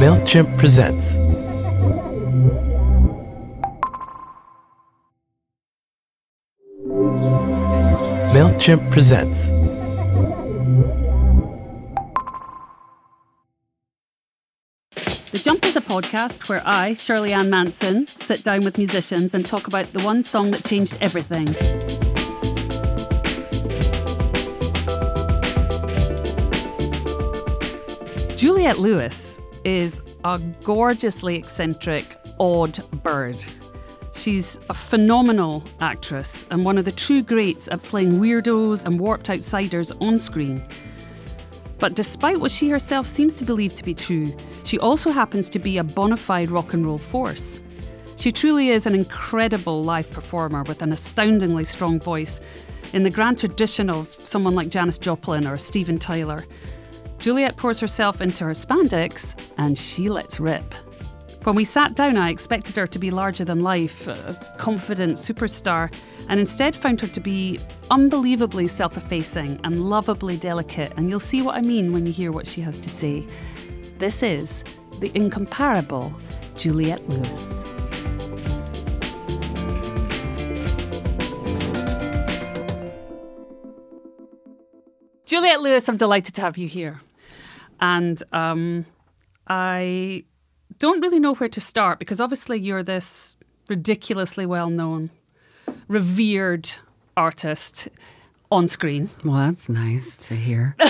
MailChimp presents. MailChimp presents. The Jump is a podcast where I, Shirley Ann Manson, sit down with musicians and talk about the one song that changed everything. Juliette Lewis is a gorgeously eccentric, odd bird. She's a phenomenal actress and one of the true greats at playing weirdos and warped outsiders on screen. But despite what she herself seems to believe to be true, she also happens to be a bona fide rock and roll force. She truly is an incredible live performer with an astoundingly strong voice, in the grand tradition of someone like Janis Joplin or Steven Tyler. Juliette pours herself into her spandex and she lets rip. When we sat down, I expected her to be larger than life, a confident superstar, and instead found her to be unbelievably self effacing and lovably delicate. And you'll see what I mean when you hear what she has to say. This is the incomparable Juliette Lewis. Juliette Lewis, I'm delighted to have you here. And um, I don't really know where to start because obviously you're this ridiculously well known, revered artist on screen. Well, that's nice to hear.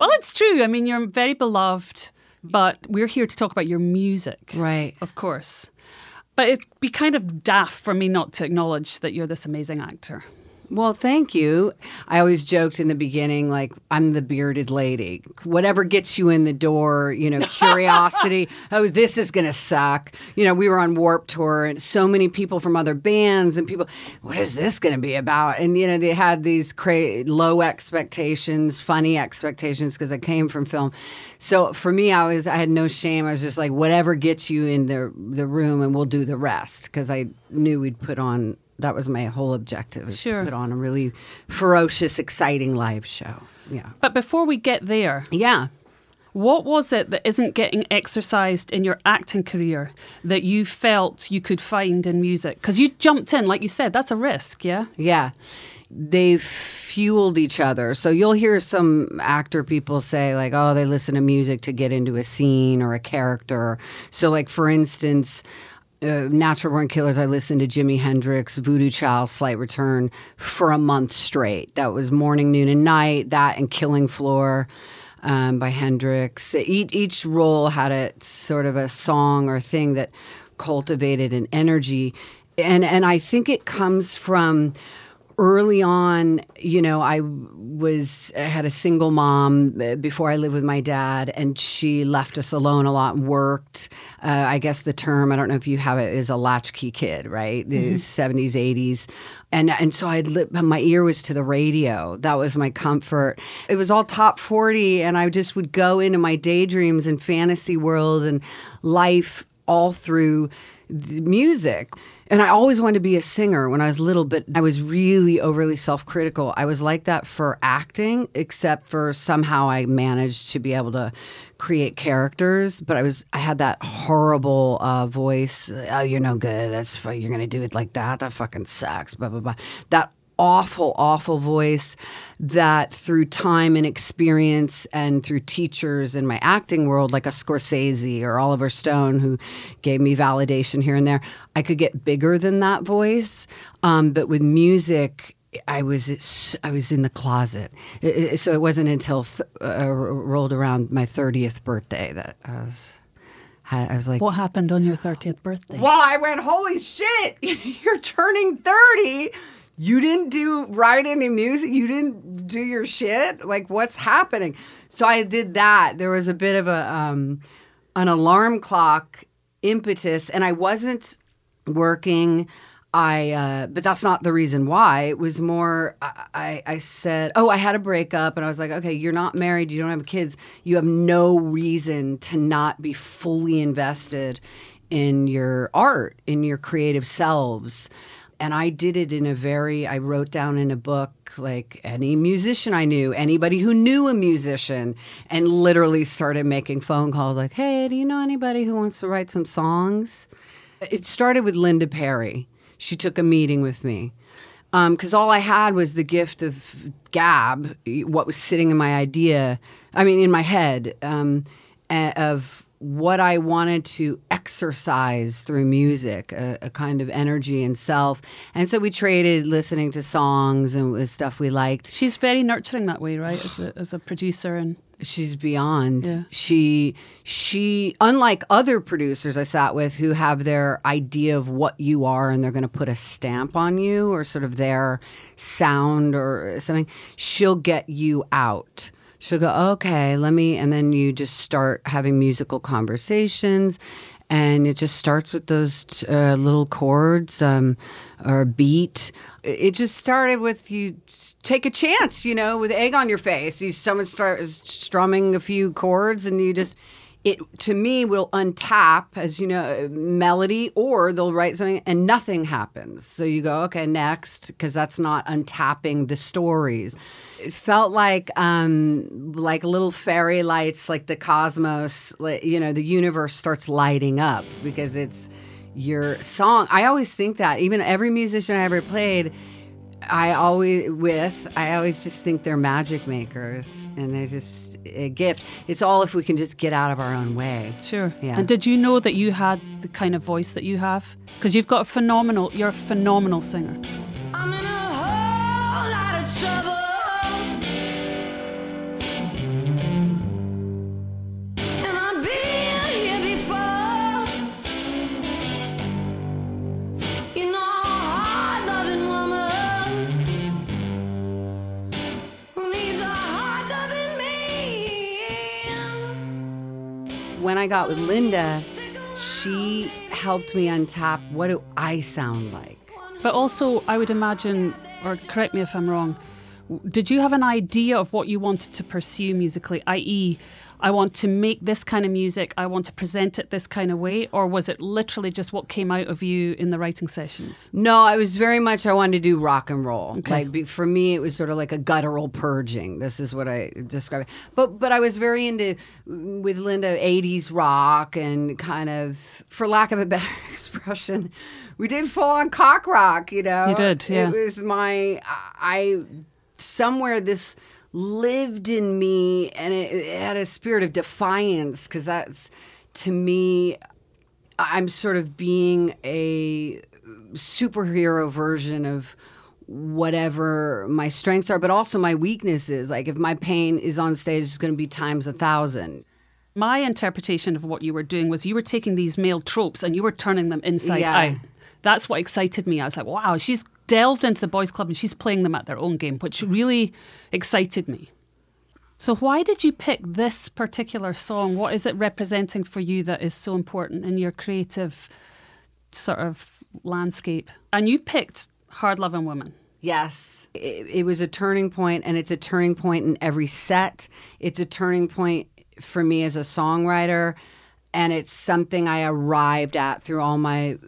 Well, it's true. I mean, you're very beloved, but we're here to talk about your music. right. Of course. But it'd be kind of daft for me not to acknowledge that you're this amazing actor. Well, thank you. I always joked in the beginning, like, I'm the bearded lady. Whatever gets you in the door, you know, curiosity. oh, this is going to suck. You know, we were on Warped Tour and so many people from other bands and people, what is this going to be about? And, you know, they had these cra- low expectations, funny expectations because I came from film. So for me, I was, I had no shame. I was just like, whatever gets you in the, the room and we'll do the rest because I knew we'd put on that was my whole objective Sure. to put on a really ferocious, exciting live show. Yeah. But before we get there, Yeah. what was it that isn't getting exercised in your acting career that you felt you could find in music? Because you jumped in, like you said, that's a risk, yeah? Yeah. They fueled each other. So you'll hear some actor people say, like, oh, they listen to music to get into a scene or a character. So, like, for instance, uh, Natural Born Killers, I listened to Jimi Hendrix, Voodoo Child, Slight Return for a month straight. That was morning, noon, and night. That and Killing Floor um, by Hendrix. Each, each role had a sort of a song or thing that cultivated an energy, and and I think it comes from early on, you know, I was I had a single mom uh, before I lived with my dad, and she left us alone a lot and worked. Uh, I guess the term I don't know if you have it is a latchkey kid, right? The 70s, 80s. And, and so I'd li- my ear was to the radio. That was my comfort. It was all top 40, and I just would go into my daydreams and fantasy world and life all through music. And I always wanted to be a singer when I was little, but I was really overly self critical. I was like that for acting, except for somehow I managed to be able to create characters. But I was, I had that horrible uh, voice. Oh, you're no good. That's you're gonna do it like that. That fucking sucks. Blah blah blah. That awful, awful voice that through time and experience and through teachers in my acting world, like a Scorsese or Oliver Stone, who gave me validation here and there, I could get bigger than that voice. Um, but with music, I was I was in the closet, so it wasn't until th- uh, rolled around my thirtieth birthday that I was. I was like, What happened on your 30th birthday? well, I went, holy shit, you're turning 30. You didn't do write any music. You didn't do your shit. Like, what's happening? So I did that. There was a bit of a um, an alarm clock impetus, and I wasn't working. I, uh, but that's not the reason why. It was more. I, I, I said, "Oh, I had a breakup," and I was like, "Okay, you're not married. You don't have kids. You have no reason to not be fully invested in your art, in your creative selves." And I did it in a very, I wrote down in a book like any musician I knew, anybody who knew a musician, and literally started making phone calls like, hey, do you know anybody who wants to write some songs? It started with Linda Perry. She took a meeting with me because all I had was the gift of gab, what was sitting in my idea, I mean, in my head, um, of what I wanted to exercise through music, a, a kind of energy and self. And so we traded listening to songs and with stuff we liked. She's very nurturing that way, right? As a, as a producer and She's beyond. Yeah. She she unlike other producers I sat with who have their idea of what you are and they're going to put a stamp on you or sort of their sound or something, she'll get you out. She'll go, "Okay, let me," and then you just start having musical conversations and it just starts with those uh, little chords um, or beat. It just started with you take a chance, you know, with egg on your face. You someone starts strumming a few chords, and you just it to me will untap as you know melody, or they'll write something and nothing happens. So you go okay next because that's not untapping the stories. It felt like um, like little fairy lights, like the cosmos, like, you know, the universe starts lighting up because it's your song. I always think that even every musician I ever played, I always with I always just think they're magic makers and they're just a gift. It's all if we can just get out of our own way. Sure. Yeah. And did you know that you had the kind of voice that you have? Because you've got a phenomenal, you're a phenomenal singer. Got with Linda, she helped me untap what do I sound like. But also, I would imagine, or correct me if I'm wrong, did you have an idea of what you wanted to pursue musically? I.e., I want to make this kind of music, I want to present it this kind of way? Or was it literally just what came out of you in the writing sessions? No, I was very much I wanted to do rock and roll. Okay. Like for me, it was sort of like a guttural purging. This is what I describe. it. But but I was very into mm, with Linda '80s rock and kind of, for lack of a better expression, we did full on cock rock. You know, You did, yeah. It was my I somewhere this lived in me and it, it had a spirit of defiance because that's to me I'm sort of being a superhero version of whatever my strengths are, but also my weaknesses. Like if my pain is on stage, it's going to be times a thousand. My interpretation of what you were doing was you were taking these male tropes and you were turning them inside Yeah. out. That's what excited me. I was like, wow, she's delved into the boys' club and she's playing them at their own game, which really excited me. So, why did you pick this particular song? What is it representing for you that is so important in your creative sort of landscape? And you picked Hard Lovin' Woman. Yes. It, it was a turning point, and it's a turning point in every set. It's a turning point for me as a songwriter, and it's something I arrived at through all my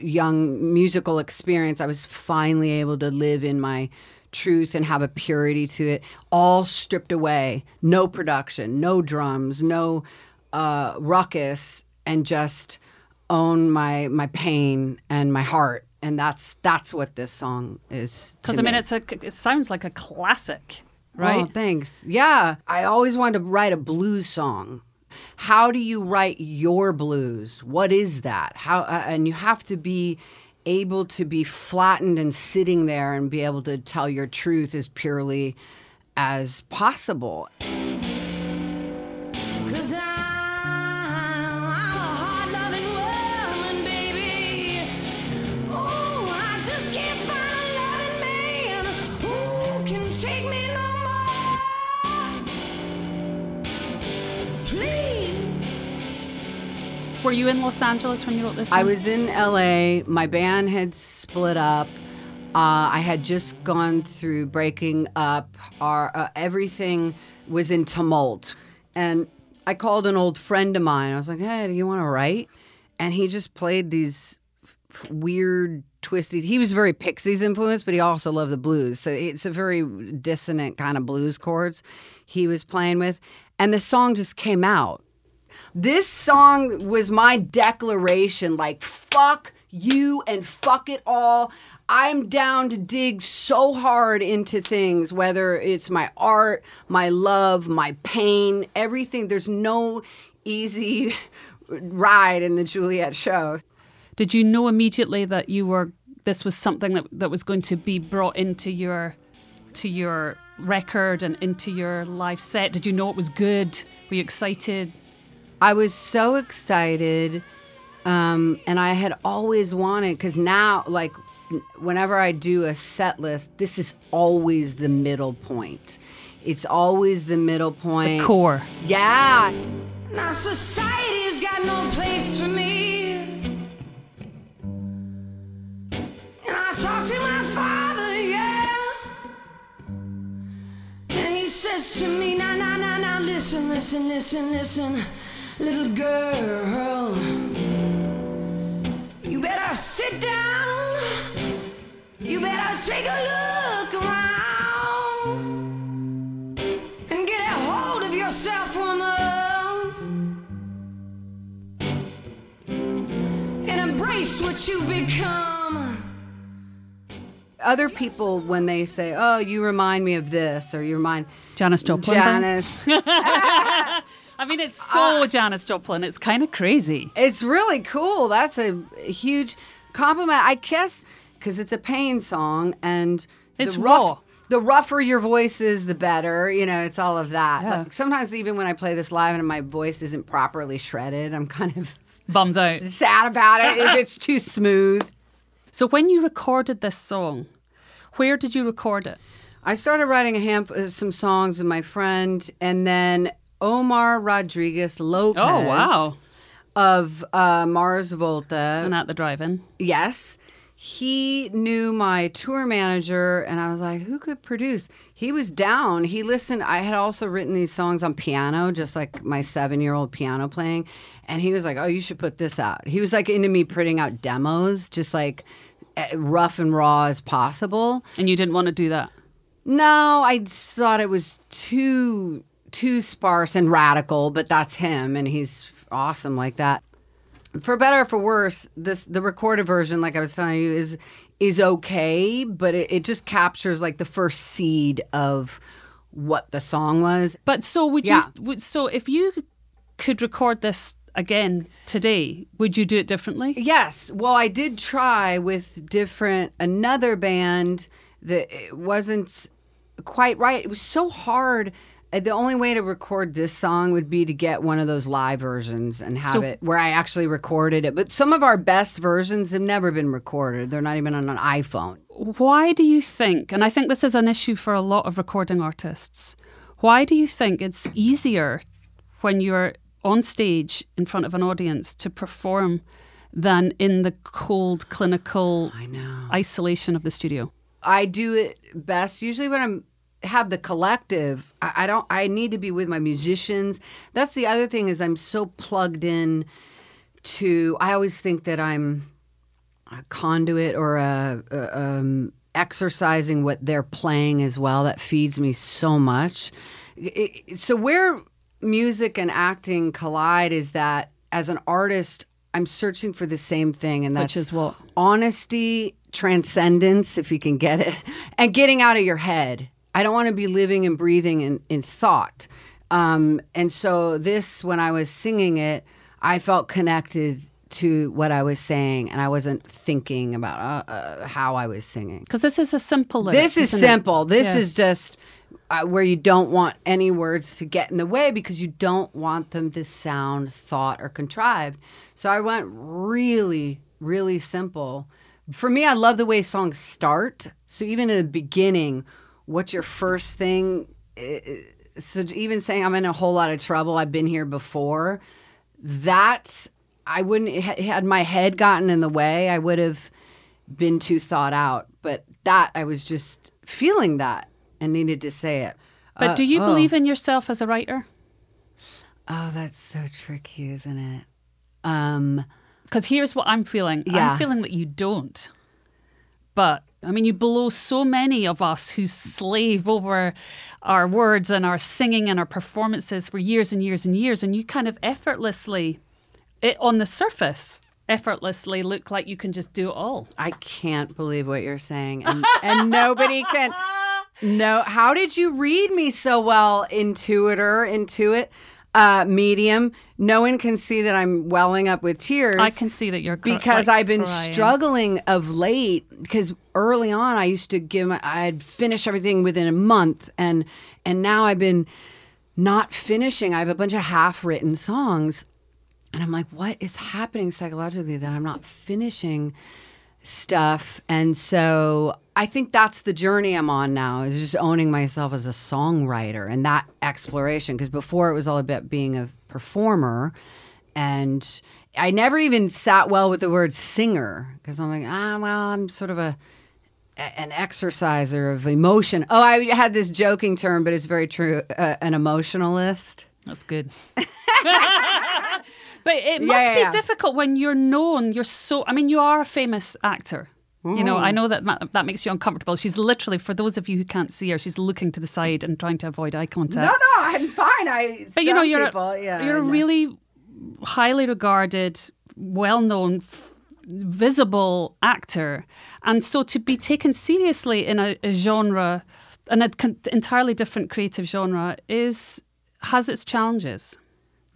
young musical experience. I was finally able to live in my truth and have a purity to it, all stripped away. No production, no drums, no uh, ruckus, and just own my my pain and my heart. And that's that's what this song is. Because, I mean, me. it's a, it sounds like a classic, right? Oh, thanks. Yeah, I always wanted to write a blues song. How do you write your blues? What is that? How uh, and you have to be able to be flattened and sitting there and be able to tell your truth as purely as possible. Were you in Los Angeles when you wrote this? Song? I was in LA. My band had split up. Uh, I had just gone through breaking up. Our uh, everything was in tumult, and I called an old friend of mine. I was like, "Hey, do you want to write?" And he just played these f- weird twisty. He was very Pixies influenced, but he also loved the blues. So it's a very dissonant kind of blues chords he was playing with. And the song just came out. This song was my declaration like, fuck you and fuck it all. I'm down to dig so hard into things, whether it's my art, my love, my pain, everything. There's no easy ride in the Juliette show. Did you know immediately that you were this was something that, that was going to be brought into your to your record and into your live set? Did you know it was good? Were you excited? I was so excited. Um, and I had always wanted, because now, like, whenever I do a set list, this is always the middle point. It's always the middle point. The core. Yeah. Now society's got no place for me. And I talked to my father, yeah. And he says to me, now, now, now, now, listen, listen, listen, listen, little girl. You better sit down. You better take a look around and get a hold of yourself, woman, and embrace what you become. Other people, when they say, oh, you remind me of this, or you remind Janis Joplin. Janis. I mean, it's so Janis Joplin. It's kind of crazy. It's really cool. That's a huge compliment. I guess because it's a pain song and It's rough, raw. The rougher your voice is, the better. You know, it's all of that. Yeah. Like, sometimes even when I play this live and my voice isn't properly shredded, I'm kind of Bummed out. sad about it if it's too smooth. So when you recorded this song, where did you record it? I started writing a uh, some songs with my friend, and then Omar Rodriguez Lopez. Oh, wow. Of uh, Mars Volta. And at the drive-in. Yes. He knew my tour manager, and I was like, who could produce? He was down. He listened. I had also written these songs on piano, just like my seven year old piano playing. And he was like, oh, you should put this out. He was like into me printing out demos, just like eh, rough and raw as possible. And you didn't want to do that. No, I thought it was too too sparse and radical, but that's him and he's awesome like that. For better or for worse, this the recorded version, like I was telling you, is is okay, but it, it just captures like the first seed of what the song was. But so would Yeah. you? Would, so if you could record this again today, would you do it differently? Yes. Well, I did try with different another band that it wasn't quite right. It was so hard. Uh, The only way to record this song would be to get one of those live versions and have So- it where I actually recorded it. But some of our best versions have never been recorded. They're not even on an iPhone. Why do you think? And I think this is an issue for a lot of recording artists. Why do you think it's easier when you're on stage in front of an audience to perform than in the cold clinical isolation of the studio? I do it best usually when I'm have the collective. I, I don't. I need to be with my musicians. That's the other thing is I'm so plugged in to. I always think that I'm a conduit or a, a um, exercising what they're playing as well. That feeds me so much. It- so where music and acting collide is that as an artist, I'm searching for the same thing, and that's Which is what? honesty, transcendence, if you can get it, and getting out of your head. I don't want to be living and breathing in, in thought. Um, and so, this, when I was singing it, I felt connected to what I was saying, and I wasn't thinking about uh, uh, how I was singing. Because this is a simple lyric. This is isn't it? simple. This Yeah. is just uh, where you don't want any words to get in the way because you don't want them to sound thought or contrived. So I went really, really simple. For me, I love the way songs start. So even in the beginning, what's your first thing? So even saying I'm in a whole lot of trouble, I've been here before. That's I wouldn't had my head gotten in the way, I would have been too thought out. But that I was just feeling that and needed to say it. But Uh, do you oh. believe in yourself as a writer? Oh, that's so tricky, isn't it? Um, Because here's what I'm feeling. Yeah. I'm feeling that you don't. but I mean, you blow so many of us who slave over our words and our singing and our performances for years and years and years, and you kind of effortlessly, it, on the surface, effortlessly look like you can just do it all. I can't believe what you're saying, and, and nobody can. No, how did you read me so well, intuitor, intuit, uh, medium? No one can see that I'm welling up with tears. I can see that you're cr- because like I've been crying. struggling of late. Because early on, I used to give, my, I'd finish everything within a month, and and now I've been not finishing. I have a bunch of half-written songs, and I'm like, what is happening psychologically that I'm not finishing stuff? And so I think that's the journey I'm on now is just owning myself as a songwriter and that exploration. Because before it was all about being a performer, and I never even sat well with the word singer because I'm like, ah, well, I'm sort of a an exerciser of emotion. Oh, I had this joking term, but it's very true. Uh, an emotionalist. That's good. but it must yeah, be yeah. difficult when you're known. You're so. I mean, you are a famous actor. You know, I mm. know that that makes you uncomfortable. She's literally, for those of you who can't see her, she's looking to the side and trying to avoid eye contact. no, no, I'm fine. I. but you know, you're people, a, yeah, you're a really highly regarded, well-known, f- visible actor, and so to be taken seriously in a, a genre, in a entirely different creative genre, is has its challenges.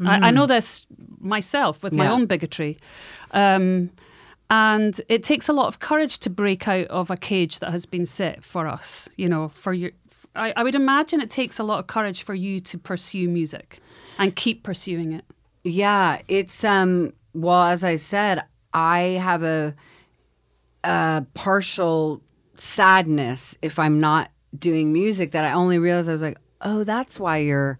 I, I know this myself with my own bigotry. Um, and it takes a lot of courage to break out of a cage that has been set for us. You know, for your, I, I would imagine it takes a lot of courage for you to pursue music and keep pursuing it. Yeah, it's um. Well, as I said, I have a a partial sadness if I'm not doing music that I only realized I was like, oh, that's why you're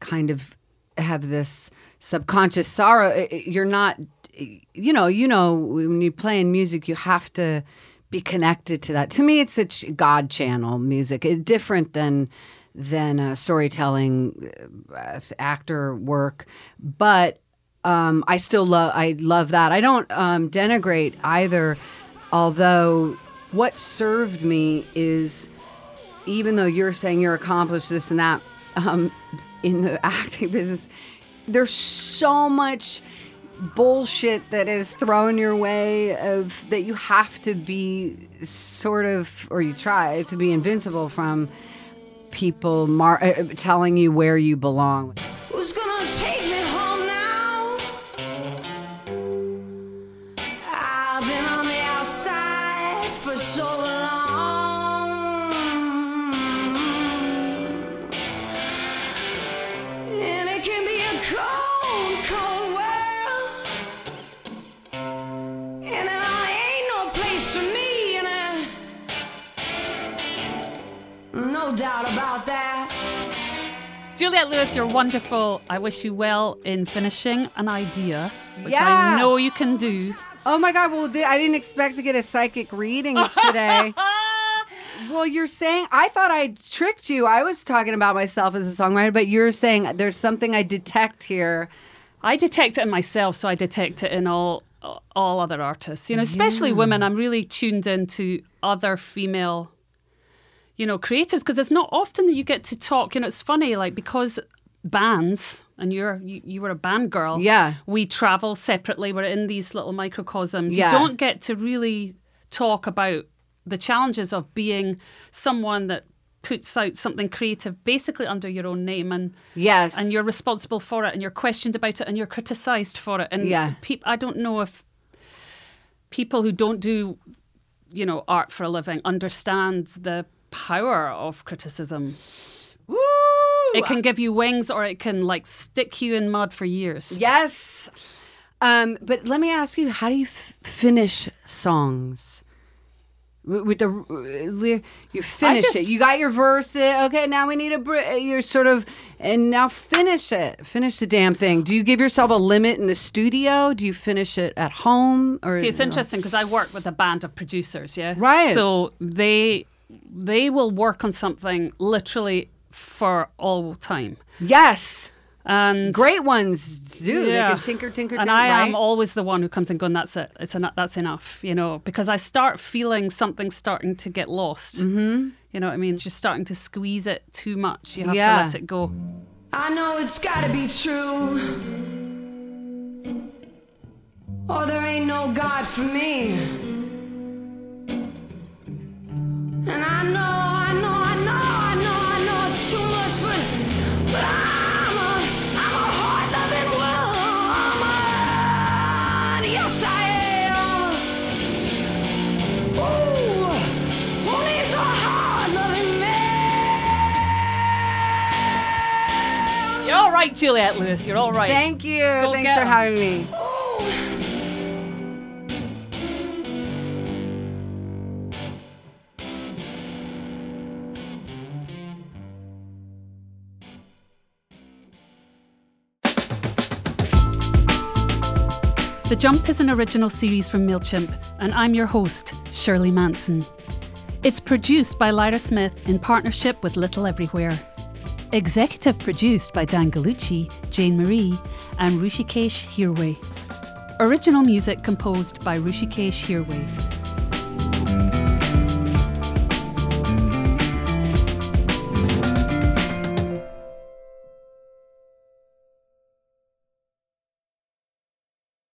kind of have this subconscious sorrow. You're not, you know, you know, when you play in music, you have to be connected to that. To me, it's a ch- God channel music, It's different than than uh, storytelling, uh, actor work, but. Um, I still love I love that. I don't um, denigrate either, although what served me is even though you're saying you're accomplished this and that um, in the acting business, there's so much bullshit that is thrown your way of that you have to be sort of or you try to be invincible from people mar- uh, telling you where you belong. Who's gonna no place for me, and I, no doubt about that. Juliette Lewis, you're wonderful. I wish you well in finishing an idea, which Yeah. I know you can do. Oh my God! Well, I didn't expect to get a psychic reading today. Well, you're saying I thought I tricked you. I was talking about myself as a songwriter, but you're saying there's something I detect here. I detect it in myself, so I detect it in all all other artists. You know, especially women. I'm really tuned into other female, you know, creatives because it's not often that you get to talk. You know, it's funny, like because bands and you're you, you were a band girl. Yeah. we travel separately. We're in these little microcosms. Yeah. You don't get to really talk about the challenges of being someone that puts out something creative basically under your own name and Yes, and you're responsible for it and you're questioned about it and you're criticized for it and Yeah. peop- I don't know if people who don't do you know art for a living understand the power of criticism Woo! it can give you wings or it can like stick you in mud for years Yes. Um, but let me ask you, how do you f- finish songs? With the uh, you finish just- it. You got your verse. uh, Okay, now we need a. br- You're sort of and now finish it. Finish the damn thing. Do you give yourself a limit in the studio? Do you finish it at home? Or See, it's interesting because I work with a band of producers, yeah. Right. So they they will work on something literally for all time. Yes. And Great ones do. They can tinker, tinker, and tinker. I right? am always the one who comes and goes, That's it. It's enough. That's enough. You know, because I start feeling something starting to get lost. Mm-hmm. You know what I mean? Just starting to squeeze it too much. You have Yeah. to let it go. I know it's gotta be true. Or there ain't no God for me. And I know, right, Juliette Lewis. You're all right. Thank you. Go Thanks for for 'em. having me. The Jump is an original series from MailChimp, and I'm your host, Shirley Manson. It's produced by Lyra Smith in partnership with Little Everywhere. Executive produced by Dan Gallucci, Jane Marie, and Hrishikesh Hirway. Original music composed by Hrishikesh Hirway.